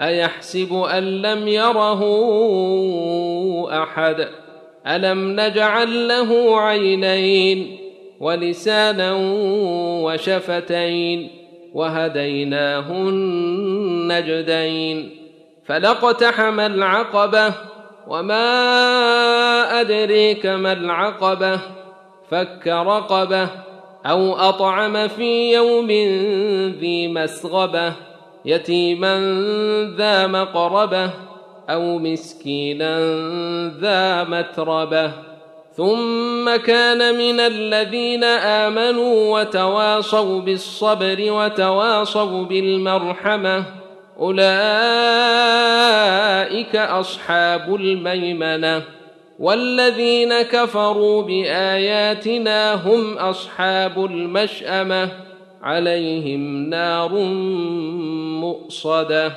أيحسب أن لم يره أحد؟ ألم نجعل له عينين ولسانا وشفتين وهديناه النجدين فلاقتحم العقبة وما أدريك ما العقبة؟ فك رقبة أو أطعم في يوم ذي مسغبة يتيما ذا مقربة أو مسكينا ذا متربة ثم كان من الذين آمنوا وتواصوا بالصبر وتواصوا بالمرحمة أولئك أصحاب الميمنة والذين كفروا بآياتنا هم أصحاب المشأمة عليهم نار مؤصدة